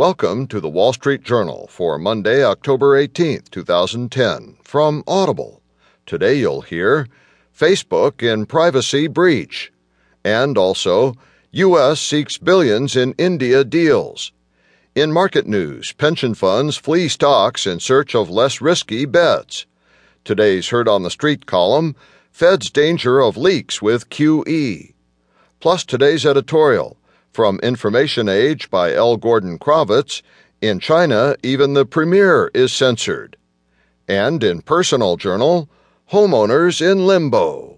Welcome to the Wall Street Journal for Monday, October 18th, 2010, from Audible. Today you'll hear Facebook in privacy breach, and also U.S. seeks billions in India deals. In market news, pension funds flee stocks in search of less risky bets. Today's Heard on the Street column Fed's danger of leaks with QE. Plus today's editorial from Information Age by L. Gordon Crovitz In China, even the premier is censored. And in Personal Journal, Homeowners in Limbo.